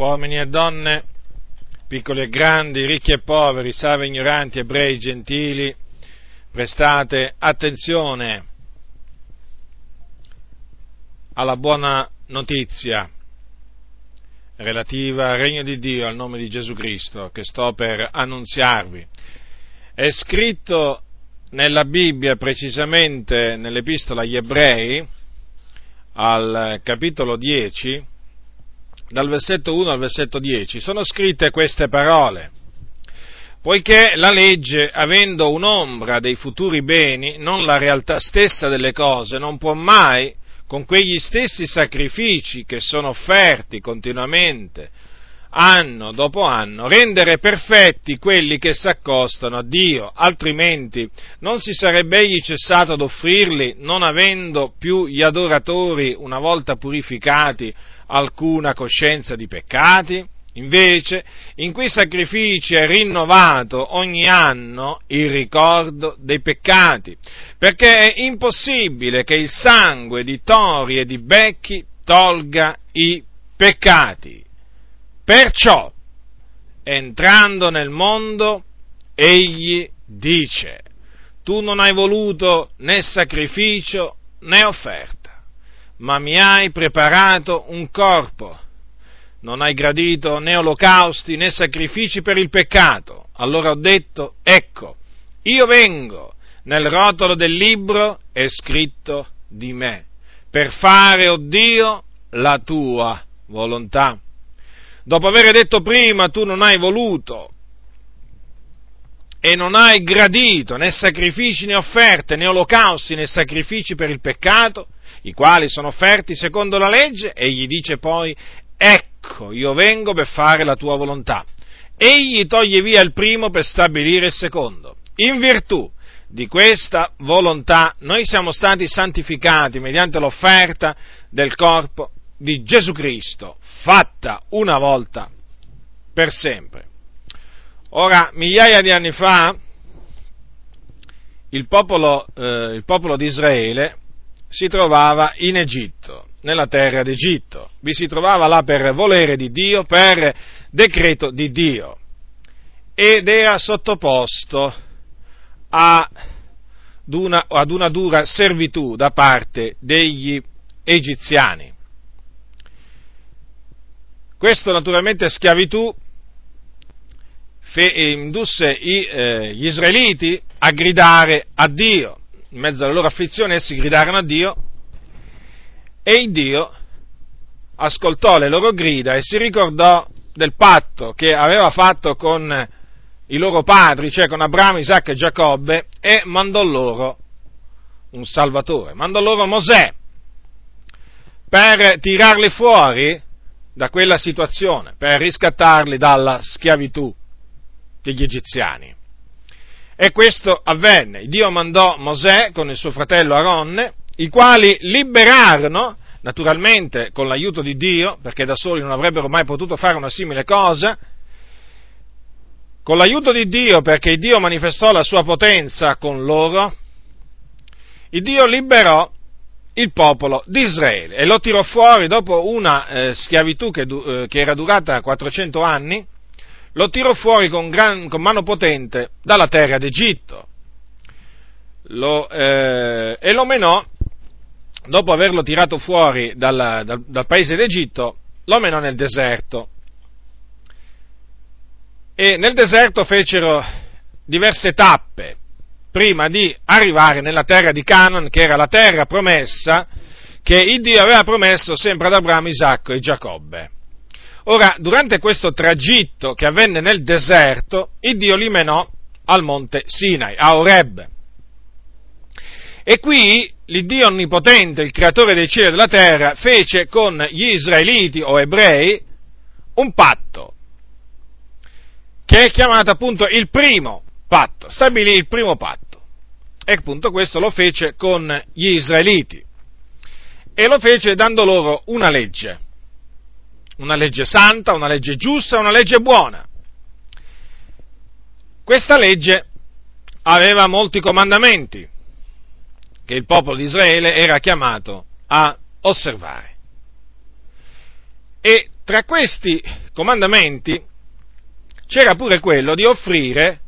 uomini e donne, piccoli e grandi, ricchi e poveri, savi e ignoranti, ebrei e gentili, prestate attenzione alla buona notizia relativa al regno di Dio, al nome di Gesù Cristo, che sto per annunziarvi. È scritto nella Bibbia, precisamente nell'Epistola agli Ebrei, al capitolo 10, dal versetto 1 al versetto 10, sono scritte queste parole. Poiché la legge, avendo un'ombra dei futuri beni, non la realtà stessa delle cose, non può mai, con quegli stessi sacrifici che sono offerti continuamente, anno dopo anno, rendere perfetti quelli che si accostano a Dio, altrimenti non si sarebbe egli cessato ad offrirli, non avendo più gli adoratori, una volta purificati, alcuna coscienza di peccati? Invece, in quei sacrifici è rinnovato ogni anno il ricordo dei peccati, perché è impossibile che il sangue di tori e di becchi tolga i peccati. Perciò, entrando nel mondo, egli dice, tu non hai voluto né sacrificio né offerta, ma mi hai preparato un corpo. Non hai gradito né olocausti né sacrifici per il peccato. Allora ho detto, ecco, io vengo, nel rotolo del libro è scritto di me, per fare, o oh Dio, la tua volontà dopo aver detto prima tu non hai voluto e non hai gradito né sacrifici né offerte né olocausti né sacrifici per il peccato, i quali sono offerti secondo la legge, egli dice poi, ecco, io vengo per fare la tua volontà. Egli toglie via il primo per stabilire il secondo. In virtù di questa volontà noi siamo stati santificati mediante l'offerta del corpo di Gesù Cristo, fatta una volta per sempre. Ora, migliaia di anni fa, il popolo, eh, il popolo di Israele si trovava in Egitto, nella terra d'Egitto. Vi si trovava là per volere di Dio, per decreto di Dio. Ed era sottoposto a, ad, una, ad una dura servitù da parte degli egiziani. Questo naturalmente schiavitù fe, indusse i, eh, gli israeliti a gridare a Dio. In mezzo alla loro afflizione essi gridarono a Dio e il Dio ascoltò le loro grida e si ricordò del patto che aveva fatto con i loro padri, cioè con Abramo, Isacco e Giacobbe, e mandò loro un Salvatore, mandò loro Mosè per tirarli fuori da quella situazione, per riscattarli dalla schiavitù degli egiziani. E questo avvenne. Dio mandò Mosè con il suo fratello Aronne, i quali liberarono, naturalmente con l'aiuto di Dio, perché da soli non avrebbero mai potuto fare una simile cosa, con l'aiuto di Dio, perché Dio manifestò la sua potenza con loro, il Dio liberò il popolo di Israele. E lo tirò fuori dopo una eh, schiavitù che, eh, che, era durata 400 anni, lo tirò fuori con, gran, con mano potente dalla terra d'Egitto. Lo, eh, e lo menò, dopo averlo tirato fuori dal, dal, dal paese d'Egitto, lo menò nel deserto. E nel deserto fecero diverse tappe, prima di arrivare nella terra di Canaan, che era la terra promessa che il Dio aveva promesso sempre ad Abramo, Isacco e Giacobbe. Ora, durante questo tragitto che avvenne nel deserto, il Dio li menò al monte Sinai, a Oreb. E qui l'Iddio Onnipotente, il creatore dei cieli e della terra, fece con gli israeliti o ebrei un patto, che è chiamato appunto il primo patto, stabilì il primo patto. E appunto questo lo fece con gli israeliti. E lo fece dando loro una legge, una legge santa, una legge giusta, una legge buona. Questa legge aveva molti comandamenti che il popolo di Israele era chiamato a osservare. E tra questi comandamenti c'era pure quello di offrire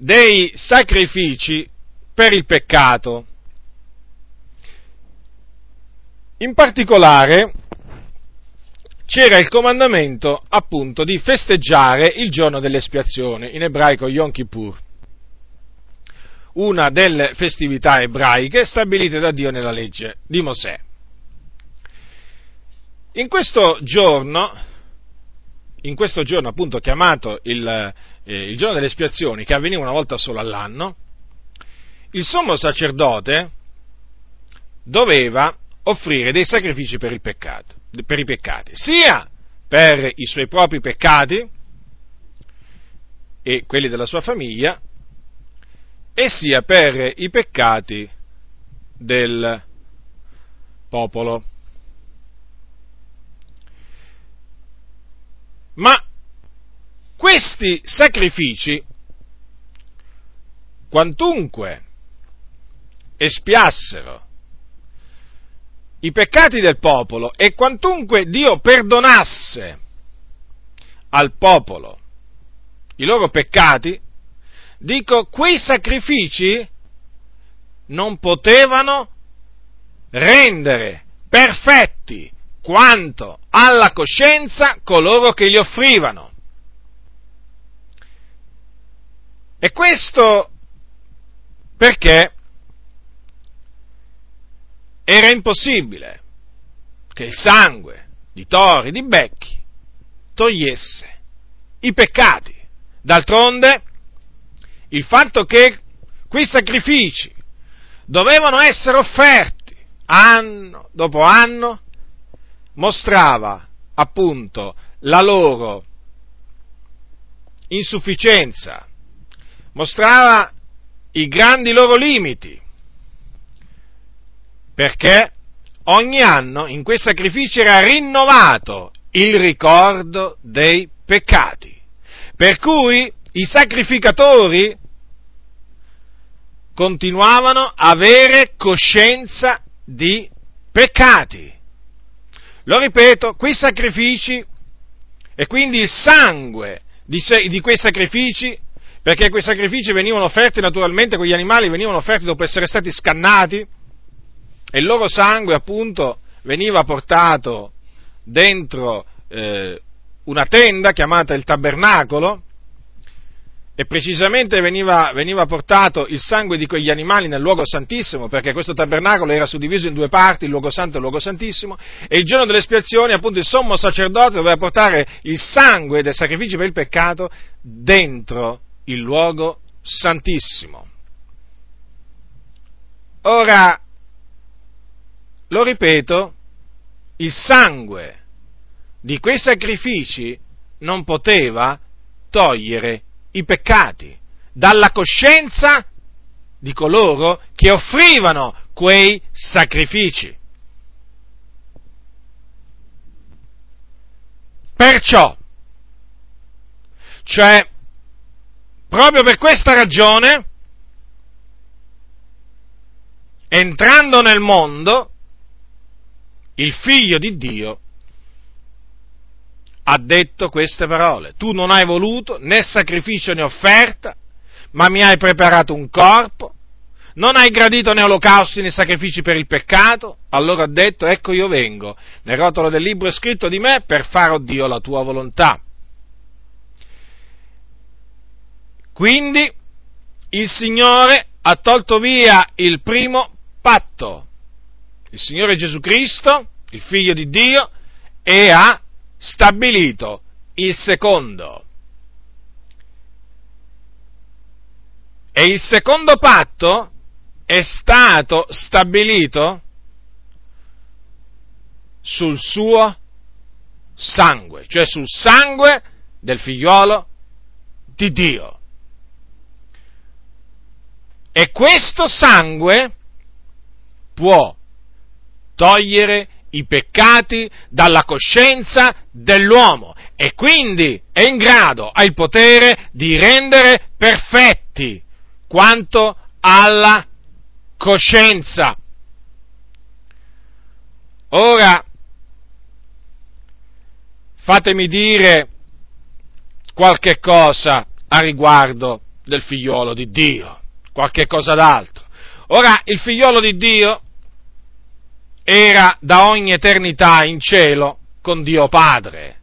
dei sacrifici per il peccato. In particolare c'era il comandamento appunto di festeggiare il giorno dell'espiazione, in ebraico Yom Kippur, una delle festività ebraiche stabilite da Dio nella legge di Mosè. In questo giorno, in questo giorno appunto chiamato il, eh, il giorno delle espiazioni, che avveniva una volta solo all'anno, il sommo sacerdote doveva offrire dei sacrifici per, peccato, per i peccati, sia per i suoi propri peccati e quelli della sua famiglia, e sia per i peccati del popolo. Ma questi sacrifici, quantunque espiassero i peccati del popolo e quantunque Dio perdonasse al popolo i loro peccati, dico, quei sacrifici non potevano rendere perfetti quanto alla coscienza coloro che li offrivano. E questo perché era impossibile che il sangue di tori, di becchi, togliesse i peccati. D'altronde, il fatto che quei sacrifici dovevano essere offerti anno dopo anno mostrava appunto la loro insufficienza, mostrava i grandi loro limiti, perché ogni anno in quei sacrifici era rinnovato il ricordo dei peccati, per cui i sacrificatori continuavano a avere coscienza di peccati. Lo ripeto, quei sacrifici e quindi il sangue di, di quei sacrifici perché quei sacrifici venivano offerti naturalmente, quegli animali venivano offerti dopo essere stati scannati e il loro sangue appunto veniva portato dentro eh, una tenda chiamata il tabernacolo e precisamente veniva, veniva, portato il sangue di quegli animali nel luogo santissimo, perché questo tabernacolo era suddiviso in due parti, il luogo santo e il luogo santissimo, e il giorno dell'espiazione appunto il sommo sacerdote doveva portare il sangue del sacrificio per il peccato dentro il luogo santissimo. Ora, lo ripeto, il sangue di quei sacrifici non poteva togliere i peccati dalla coscienza di coloro che offrivano quei sacrifici. Perciò, cioè Proprio per questa ragione, entrando nel mondo, il figlio di Dio ha detto queste parole. Tu non hai voluto né sacrificio né offerta, ma mi hai preparato un corpo, non hai gradito né olocausti né sacrifici per il peccato, allora ha detto, ecco io vengo, nel rotolo del libro è scritto di me per fare, Dio, la tua volontà. Quindi il Signore ha tolto via il primo patto, il Signore Gesù Cristo, il Figlio di Dio, e ha stabilito il secondo. E il secondo patto è stato stabilito sul suo sangue, cioè sul sangue del figliolo di Dio. E questo sangue può togliere i peccati dalla coscienza dell'uomo e quindi è in grado, ha il potere di rendere perfetti quanto alla coscienza. Ora, fatemi dire qualche cosa a riguardo del figliolo di Dio, qualche cosa d'altro. Ora, il figliolo di Dio era da ogni eternità in cielo con Dio Padre.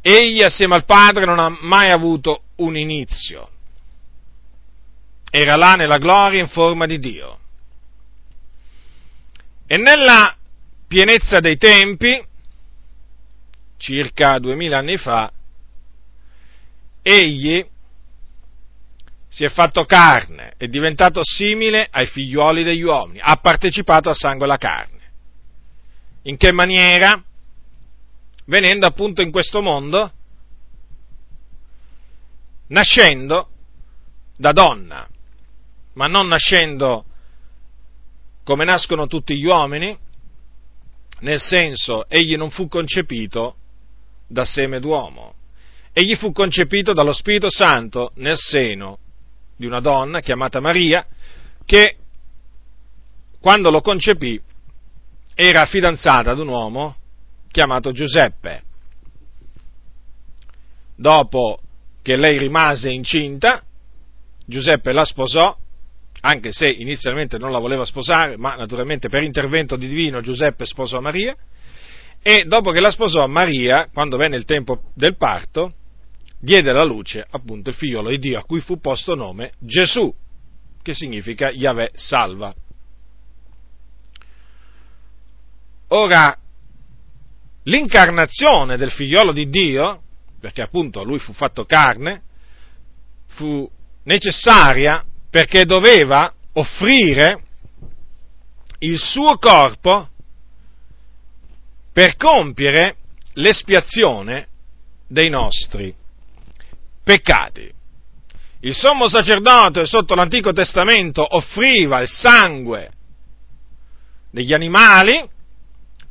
Egli assieme al Padre non ha mai avuto un inizio. Era là nella gloria in forma di Dio. E nella pienezza dei tempi, circa duemila anni fa, egli si è fatto carne, è diventato simile ai figlioli degli uomini, ha partecipato a sangue e alla carne. In che maniera? Venendo appunto in questo mondo, nascendo da donna, ma non nascendo come nascono tutti gli uomini, nel senso egli non fu concepito da seme d'uomo, egli fu concepito dallo Spirito Santo nel seno di una donna chiamata Maria, che quando lo concepì era fidanzata ad un uomo chiamato Giuseppe. Dopo che lei rimase incinta, Giuseppe la sposò, anche se inizialmente non la voleva sposare, ma naturalmente per intervento divino Giuseppe sposò Maria, e dopo che la sposò Maria, quando venne il tempo del parto, diede alla luce appunto il figliolo di Dio a cui fu posto nome Gesù, che significa Yahweh salva. Ora, l'incarnazione del figliolo di Dio, perché appunto lui fu fatto carne, fu necessaria perché doveva offrire il suo corpo per compiere l'espiazione dei nostri peccati. Il sommo sacerdote sotto l'Antico Testamento offriva il sangue degli animali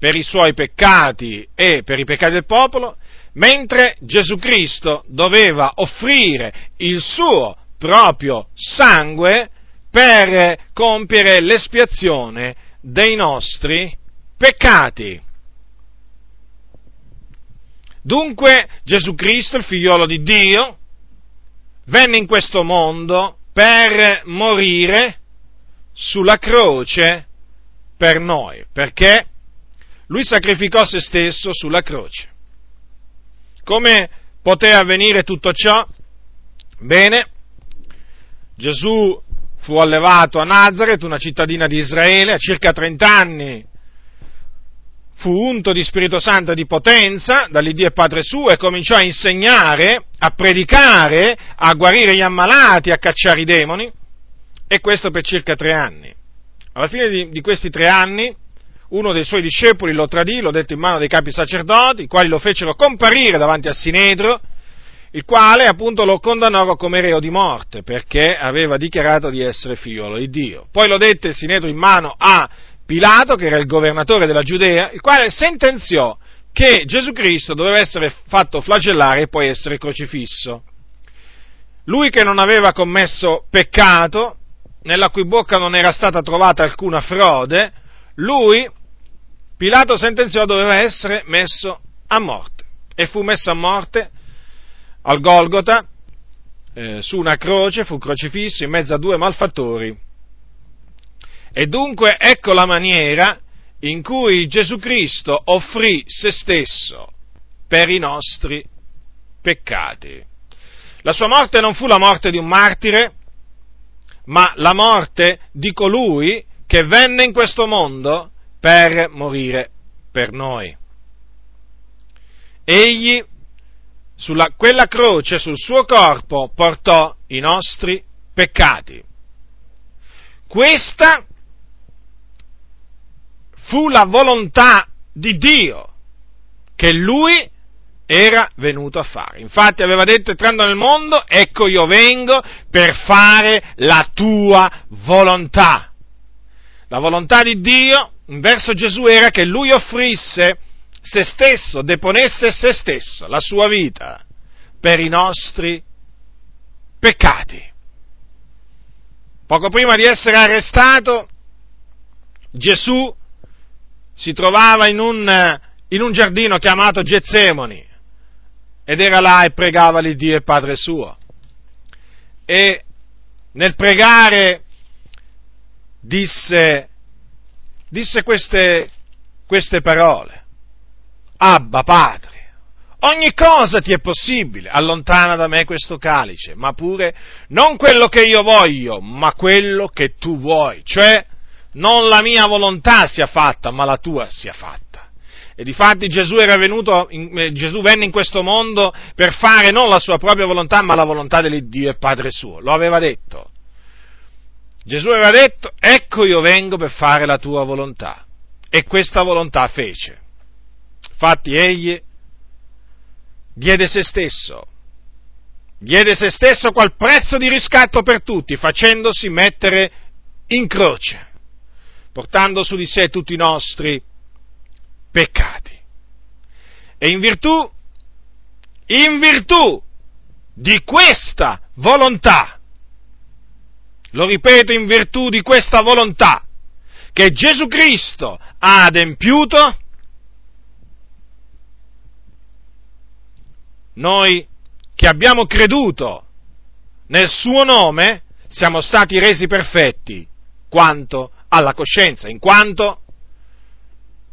per i suoi peccati e per i peccati del popolo, mentre Gesù Cristo doveva offrire il suo proprio sangue per compiere l'espiazione dei nostri peccati. Dunque Gesù Cristo, il figliolo di Dio, venne in questo mondo per morire sulla croce per noi, perché lui sacrificò se stesso sulla croce. Come poté avvenire tutto ciò? Bene, Gesù fu allevato a Nazareth, una cittadina di Israele, a circa 30 anni fu unto di Spirito Santo e di potenza dall'Iddio e Padre suo e cominciò a insegnare, a predicare, a guarire gli ammalati, a cacciare i demoni, e questo per circa tre anni. Alla fine di, di questi tre anni, uno dei suoi discepoli lo tradì, lo dette in mano dei capi sacerdoti, i quali lo fecero comparire davanti al Sinedro, il quale appunto lo condannò come reo di morte, perché aveva dichiarato di essere figliolo di Dio. Poi lo dette Sinedro in mano a Pilato, che era il governatore della Giudea, il quale sentenziò che Gesù Cristo doveva essere fatto flagellare e poi essere crocifisso. Lui che non aveva commesso peccato, nella cui bocca non era stata trovata alcuna frode, lui, Pilato sentenziò, doveva essere messo a morte. E fu messo a morte al Golgota, eh, su una croce, fu crocifisso in mezzo a due malfattori e dunque ecco la maniera in cui Gesù Cristo offrì se stesso per i nostri peccati. La sua morte non fu la morte di un martire, ma la morte di colui che venne in questo mondo per morire per noi. Egli, sulla, quella croce, sul suo corpo, portò i nostri peccati. Questa fu la volontà di Dio che lui era venuto a fare. Infatti aveva detto entrando nel mondo, ecco io vengo per fare la tua volontà. La volontà di Dio verso Gesù era che lui offrisse se stesso, deponesse se stesso, la sua vita, per i nostri peccati. Poco prima di essere arrestato, Gesù si trovava in un, in un giardino chiamato Getsemani ed era là e pregava l'Iddio e Padre suo. E nel pregare disse, disse queste, queste parole. Abba, Padre, ogni cosa ti è possibile, allontana da me questo calice, ma pure non quello che io voglio, ma quello che tu vuoi, cioè non la mia volontà sia fatta, ma la tua sia fatta. E difatti Gesù era venuto, eh, Gesù venne in questo mondo per fare non la sua propria volontà, ma la volontà dell'Iddio e Padre suo. Lo aveva detto. Gesù aveva detto, ecco io vengo per fare la tua volontà. E questa volontà fece. Infatti egli diede se stesso, diede se stesso qual prezzo di riscatto per tutti, facendosi mettere in croce, portando su di sé tutti i nostri peccati. E in virtù, in virtù di questa volontà, lo ripeto, in virtù di questa volontà che Gesù Cristo ha adempiuto, noi che abbiamo creduto nel suo nome siamo stati resi perfetti quanto alla coscienza, in quanto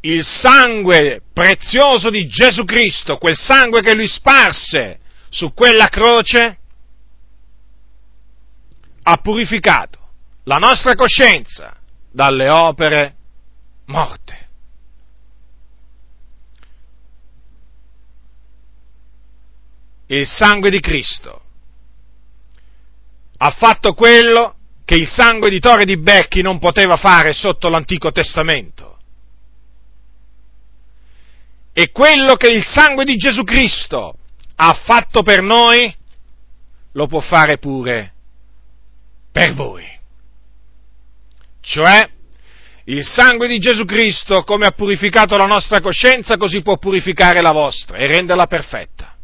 il sangue prezioso di Gesù Cristo, quel sangue che lui sparse su quella croce, ha purificato la nostra coscienza dalle opere morte. Il sangue di Cristo ha fatto quello che il sangue di Torre di Becchi non poteva fare sotto l'Antico Testamento e quello che il sangue di Gesù Cristo ha fatto per noi, lo può fare pure per voi. Cioè, il sangue di Gesù Cristo, come ha purificato la nostra coscienza, così può purificare la vostra e renderla perfetta.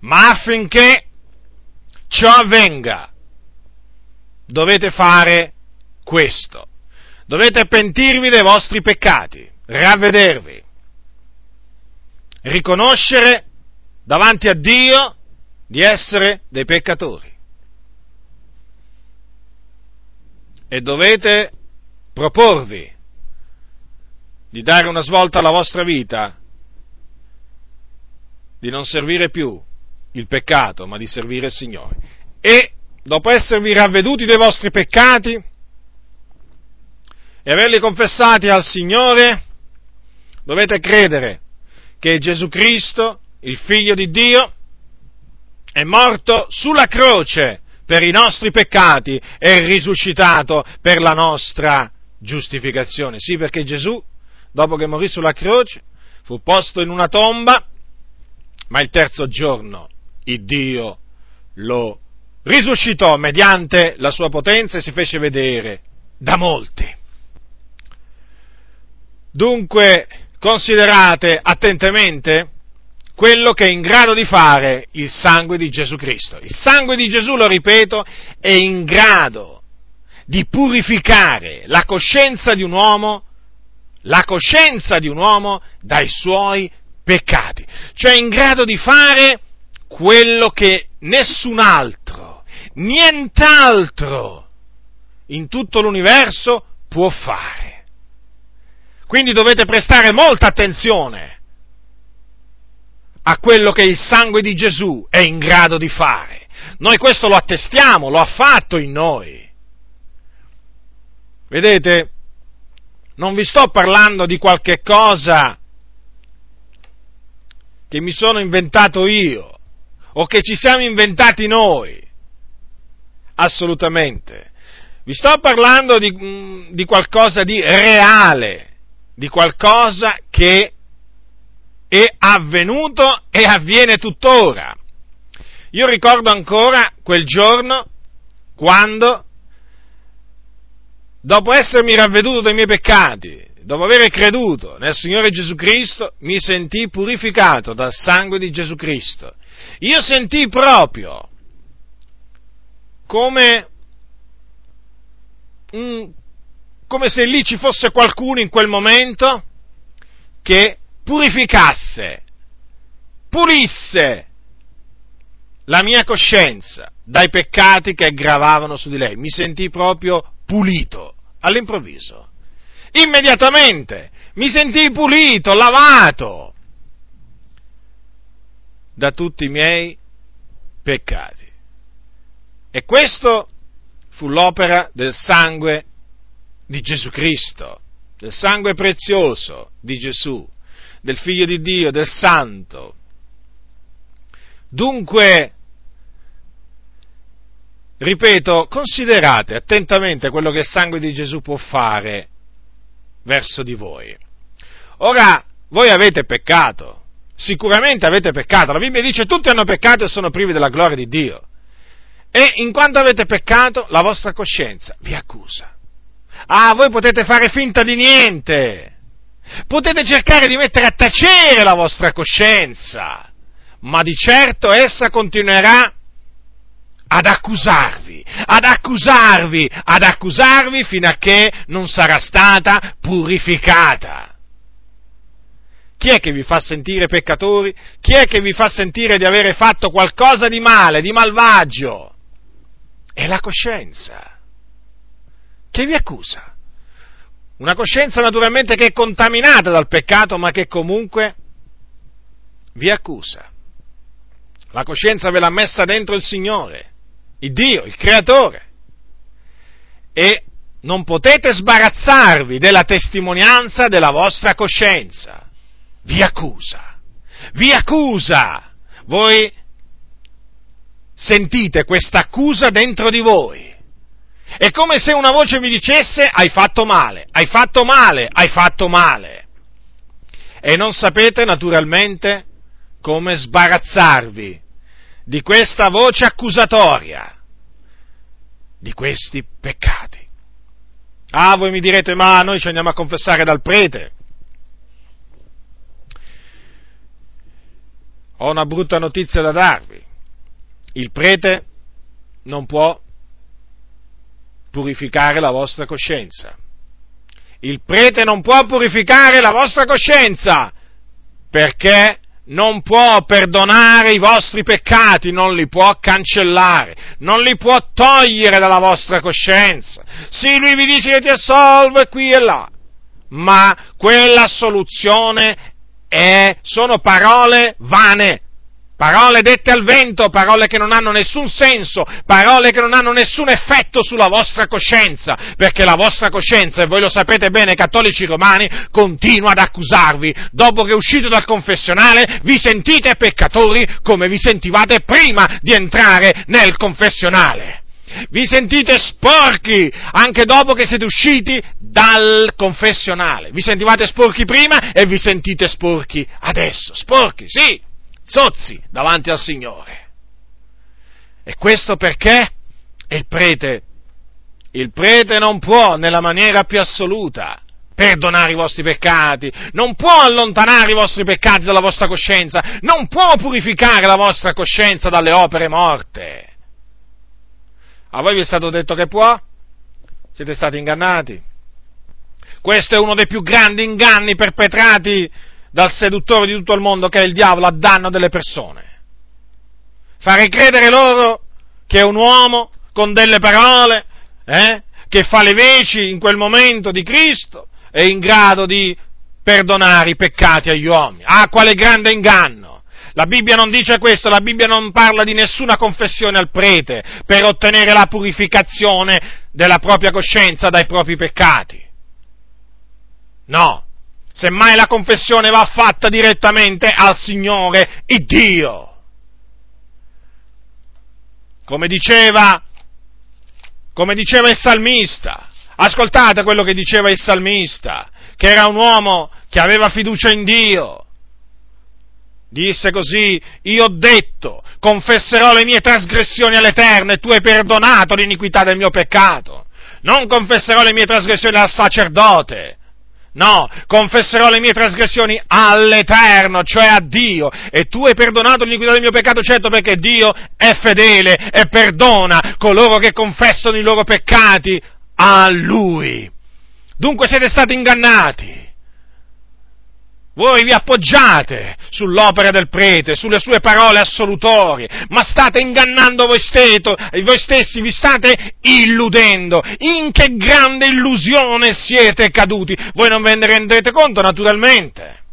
Ma affinché ciò avvenga, dovete fare questo. Dovete pentirvi dei vostri peccati ravvedervi, riconoscere davanti a Dio di essere dei peccatori. E dovete proporvi di dare una svolta alla vostra vita, di non servire più il peccato, ma di servire il Signore. E dopo esservi ravveduti dei vostri peccati e averli confessati al Signore, dovete credere che Gesù Cristo, il figlio di Dio, è morto sulla croce per i nostri peccati e risuscitato per la nostra giustificazione. Sì, perché Gesù, dopo che morì sulla croce, fu posto in una tomba, ma il terzo giorno il Dio lo risuscitò mediante la sua potenza e si fece vedere da molti. Dunque, considerate attentamente quello che è in grado di fare il sangue di Gesù Cristo. Il sangue di Gesù, lo ripeto, è in grado di purificare la coscienza di un uomo, la coscienza di un uomo dai suoi peccati. Cioè è in grado di fare quello che nessun altro, nient'altro in tutto l'universo può fare. Quindi dovete prestare molta attenzione a quello che il sangue di Gesù è in grado di fare. Noi questo lo attestiamo, lo ha fatto in noi. Vedete, non vi sto parlando di qualche cosa che mi sono inventato io o che ci siamo inventati noi. Assolutamente. Vi sto parlando di, mm, di qualcosa di reale, di qualcosa che è avvenuto e avviene tuttora. Io ricordo ancora quel giorno quando, dopo essermi ravveduto dai miei peccati, dopo aver creduto nel Signore Gesù Cristo, mi sentii purificato dal sangue di Gesù Cristo. Io sentii proprio come un come se lì ci fosse qualcuno in quel momento che purificasse, pulisse la mia coscienza dai peccati che gravavano su di lei. Mi sentii proprio pulito all'improvviso. Immediatamente mi sentii pulito, lavato da tutti i miei peccati. E questo fu l'opera del sangue di Gesù Cristo, del sangue prezioso di Gesù, del Figlio di Dio, del Santo. Dunque, ripeto, considerate attentamente quello che il sangue di Gesù può fare verso di voi. Ora, voi avete peccato, sicuramente avete peccato, la Bibbia dice tutti hanno peccato e sono privi della gloria di Dio. E in quanto avete peccato, la vostra coscienza vi accusa. Ah, voi potete fare finta di niente. Potete cercare di mettere a tacere la vostra coscienza, ma di certo essa continuerà ad accusarvi, ad accusarvi, ad accusarvi fino a che non sarà stata purificata. Chi è che vi fa sentire peccatori? Chi è che vi fa sentire di avere fatto qualcosa di male, di malvagio? È la coscienza che vi accusa. Una coscienza naturalmente che è contaminata dal peccato, ma che comunque vi accusa. La coscienza ve l'ha messa dentro il Signore il Dio, il Creatore. E non potete sbarazzarvi della testimonianza della vostra coscienza. Vi accusa. Vi accusa. Voi sentite questa accusa dentro di voi. È come se una voce vi dicesse hai fatto male, hai fatto male, hai fatto male. E non sapete naturalmente come sbarazzarvi di questa voce accusatoria, di questi peccati. Ah, voi mi direte, ma noi ci andiamo a confessare dal prete. Ho una brutta notizia da darvi. Il prete non può purificare la vostra coscienza. Il prete non può purificare la vostra coscienza perché non può perdonare i vostri peccati, non li può cancellare, non li può togliere dalla vostra coscienza. Sì, lui vi dice che ti assolve qui e là, ma quella soluzione è, sono parole vane, Parole dette al vento, parole che non hanno nessun senso, parole che non hanno nessun effetto sulla vostra coscienza, perché la vostra coscienza, e voi lo sapete bene, cattolici romani, continua ad accusarvi. Dopo che uscite dal confessionale, vi sentite peccatori come vi sentivate prima di entrare nel confessionale. Vi sentite sporchi anche dopo che siete usciti dal confessionale. Vi sentivate sporchi prima e vi sentite sporchi adesso. Sporchi, sì zozzi davanti al Signore. E questo perché il prete, il prete non può nella maniera più assoluta perdonare i vostri peccati, non può allontanare i vostri peccati dalla vostra coscienza, non può purificare la vostra coscienza dalle opere morte. A voi vi è stato detto che può? Siete stati ingannati. Questo è uno dei più grandi inganni perpetrati dal seduttore di tutto il mondo che è il diavolo a danno delle persone. Fare credere loro che un uomo con delle parole, eh, che fa le veci in quel momento di Cristo, è in grado di perdonare i peccati agli uomini. Ah, quale grande inganno! La Bibbia non dice questo, la Bibbia non parla di nessuna confessione al prete per ottenere la purificazione della propria coscienza dai propri peccati. No, Semmai la confessione va fatta direttamente al Signore il Dio. Come diceva, come diceva il salmista, ascoltate quello che diceva il salmista, che era un uomo che aveva fiducia in Dio. Disse così, io ho detto, confesserò le mie trasgressioni all'Eterno e tu hai perdonato l'iniquità del mio peccato. Non confesserò le mie trasgressioni al sacerdote, No, confesserò le mie trasgressioni all'Eterno, cioè a Dio, e tu hai perdonato l'iniquità del mio peccato, certo perché Dio è fedele e perdona coloro che confessano i loro peccati a Lui. Dunque siete stati ingannati. Voi vi appoggiate sull'opera del prete, sulle sue parole assolutorie, ma state ingannando voi, steto, voi stessi, vi state illudendo. In che grande illusione siete caduti? Voi non ve ne rendete conto, naturalmente.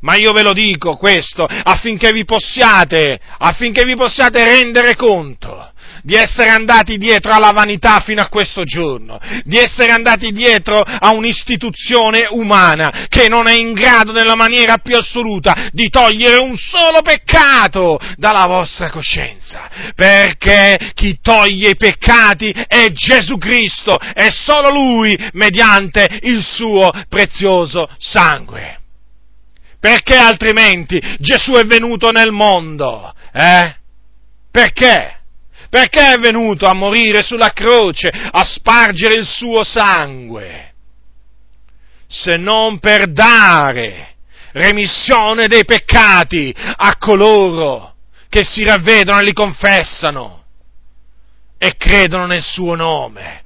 Ma io ve lo dico questo affinché vi possiate, affinché vi possiate rendere conto di essere andati dietro alla vanità fino a questo giorno, di essere andati dietro a un'istituzione umana che non è in grado nella maniera più assoluta di togliere un solo peccato dalla vostra coscienza, perché chi toglie i peccati è Gesù Cristo, è solo Lui mediante il suo prezioso sangue. Perché altrimenti Gesù è venuto nel mondo? Eh? Perché? Perché è venuto a morire sulla croce, a spargere il suo sangue? Se non per dare remissione dei peccati a coloro che si ravvedono e li confessano e credono nel suo nome.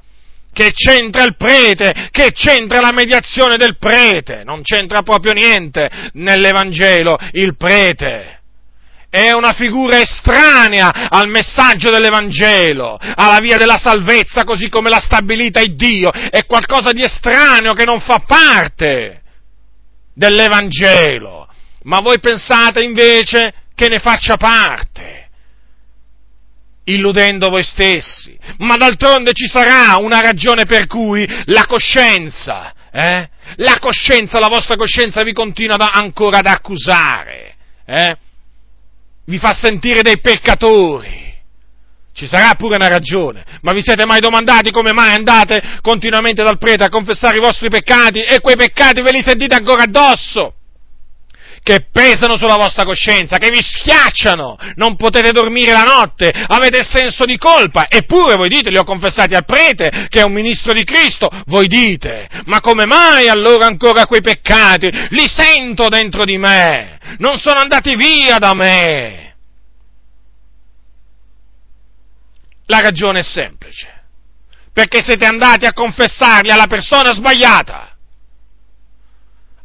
Che c'entra il prete? Che c'entra la mediazione del prete? Non c'entra proprio niente nell'Evangelo il prete è una figura estranea al messaggio dell'Evangelo, alla via della salvezza così come l'ha stabilita il Dio, è qualcosa di estraneo che non fa parte dell'Evangelo, ma voi pensate invece che ne faccia parte, illudendo voi stessi, ma d'altronde ci sarà una ragione per cui la coscienza, eh? la coscienza, la vostra coscienza vi continua ancora ad accusare, eh? Vi fa sentire dei peccatori. Ci sarà pure una ragione, ma vi siete mai domandati come mai andate continuamente dal prete a confessare i vostri peccati e quei peccati ve li sentite ancora addosso? Che pesano sulla vostra coscienza, che vi schiacciano, non potete dormire la notte, avete senso di colpa, eppure voi dite, li ho confessati al prete, che è un ministro di Cristo, voi dite, ma come mai allora ancora quei peccati? Li sento dentro di me, non sono andati via da me. La ragione è semplice, perché siete andati a confessarli alla persona sbagliata.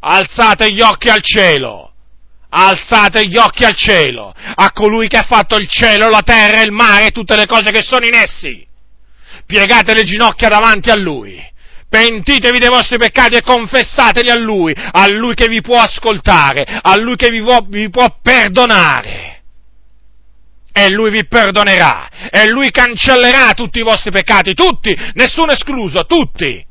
Alzate gli occhi al cielo, alzate gli occhi al cielo, a colui che ha fatto il cielo, la terra, il mare e tutte le cose che sono in essi. Piegate le ginocchia davanti a lui. Pentitevi dei vostri peccati e confessateli a Lui, a Lui che vi può ascoltare, a Lui che vi può, vi può perdonare. E Lui vi perdonerà, e Lui cancellerà tutti i vostri peccati, tutti, nessuno escluso, tutti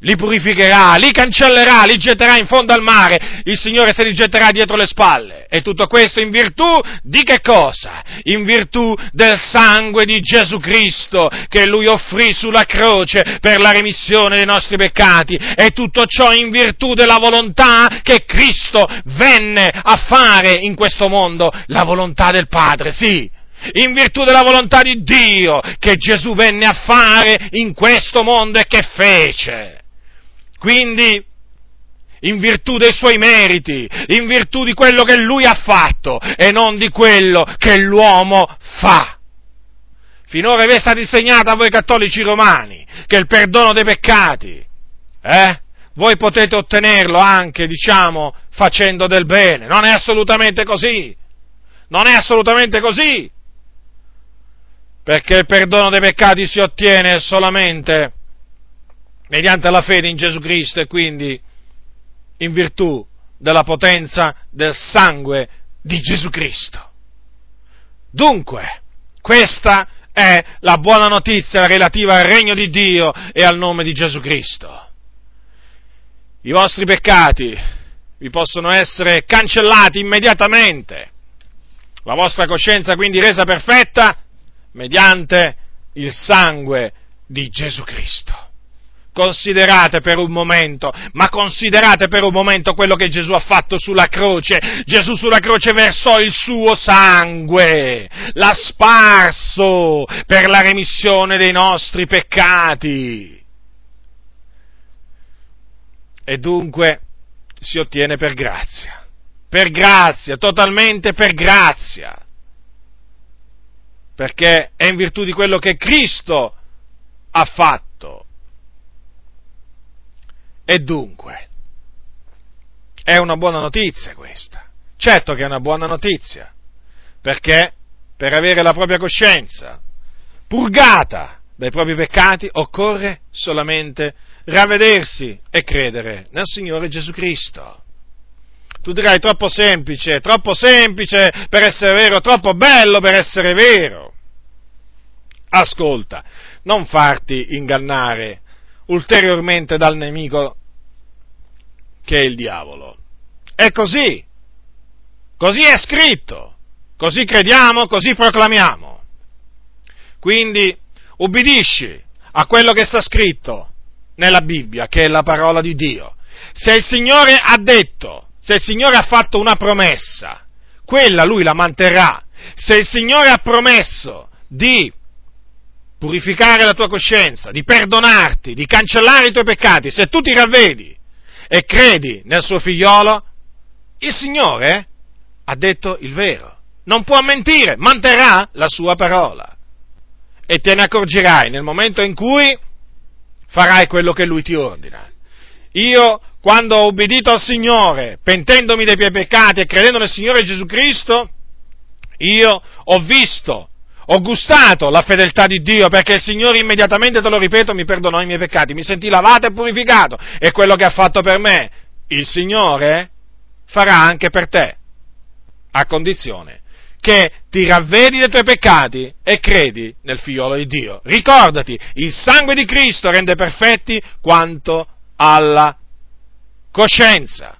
li purificherà, li cancellerà, li getterà in fondo al mare, il Signore se li getterà dietro le spalle. E tutto questo in virtù di che cosa? In virtù del sangue di Gesù Cristo che Lui offrì sulla croce per la remissione dei nostri peccati. E tutto ciò in virtù della volontà che Cristo venne a fare in questo mondo, la volontà del Padre, sì in virtù della volontà di Dio che Gesù venne a fare in questo mondo e che fece. Quindi, in virtù dei suoi meriti, in virtù di quello che lui ha fatto e non di quello che l'uomo fa. Finora vi è stato insegnato a voi cattolici romani che il perdono dei peccati, eh, voi potete ottenerlo anche, diciamo, facendo del bene. Non è assolutamente così. Non è assolutamente così. Perché il perdono dei peccati si ottiene solamente mediante la fede in Gesù Cristo e quindi in virtù della potenza del sangue di Gesù Cristo. Dunque, questa è la buona notizia relativa al regno di Dio e al nome di Gesù Cristo. I vostri peccati vi possono essere cancellati immediatamente, la vostra coscienza quindi resa perfetta mediante il sangue di Gesù Cristo. Considerate per un momento, ma considerate per un momento quello che Gesù ha fatto sulla croce. Gesù sulla croce versò il suo sangue, l'ha sparso per la remissione dei nostri peccati. E dunque si ottiene per grazia, per grazia, totalmente per grazia, perché è in virtù di quello che Cristo ha fatto e dunque, è una buona notizia questa. Certo che è una buona notizia, perché per avere la propria coscienza purgata dai propri peccati occorre solamente ravvedersi e credere nel Signore Gesù Cristo. Tu dirai troppo semplice, troppo semplice per essere vero, troppo bello per essere vero. Ascolta, non farti ingannare ulteriormente dal nemico che è il diavolo. È così, così è scritto, così crediamo, così proclamiamo. Quindi ubbidisci a quello che sta scritto nella Bibbia, che è la parola di Dio. Se il Signore ha detto, se il Signore ha fatto una promessa, quella lui la manterrà. Se il Signore ha promesso di purificare la tua coscienza, di perdonarti, di cancellare i tuoi peccati, se tu ti ravvedi e credi nel suo figliolo, il Signore ha detto il vero. Non può mentire, manterrà la sua parola. E te ne accorgerai nel momento in cui farai quello che lui ti ordina. Io, quando ho obbedito al Signore, pentendomi dei miei peccati e credendo nel Signore Gesù Cristo, io ho visto, ho gustato la fedeltà di Dio perché il Signore immediatamente, te lo ripeto, mi perdonò i miei peccati, mi sentì lavato e purificato e quello che ha fatto per me il Signore farà anche per te, a condizione che ti ravvedi dei tuoi peccati e credi nel figliolo di Dio. Ricordati, il sangue di Cristo rende perfetti quanto alla coscienza.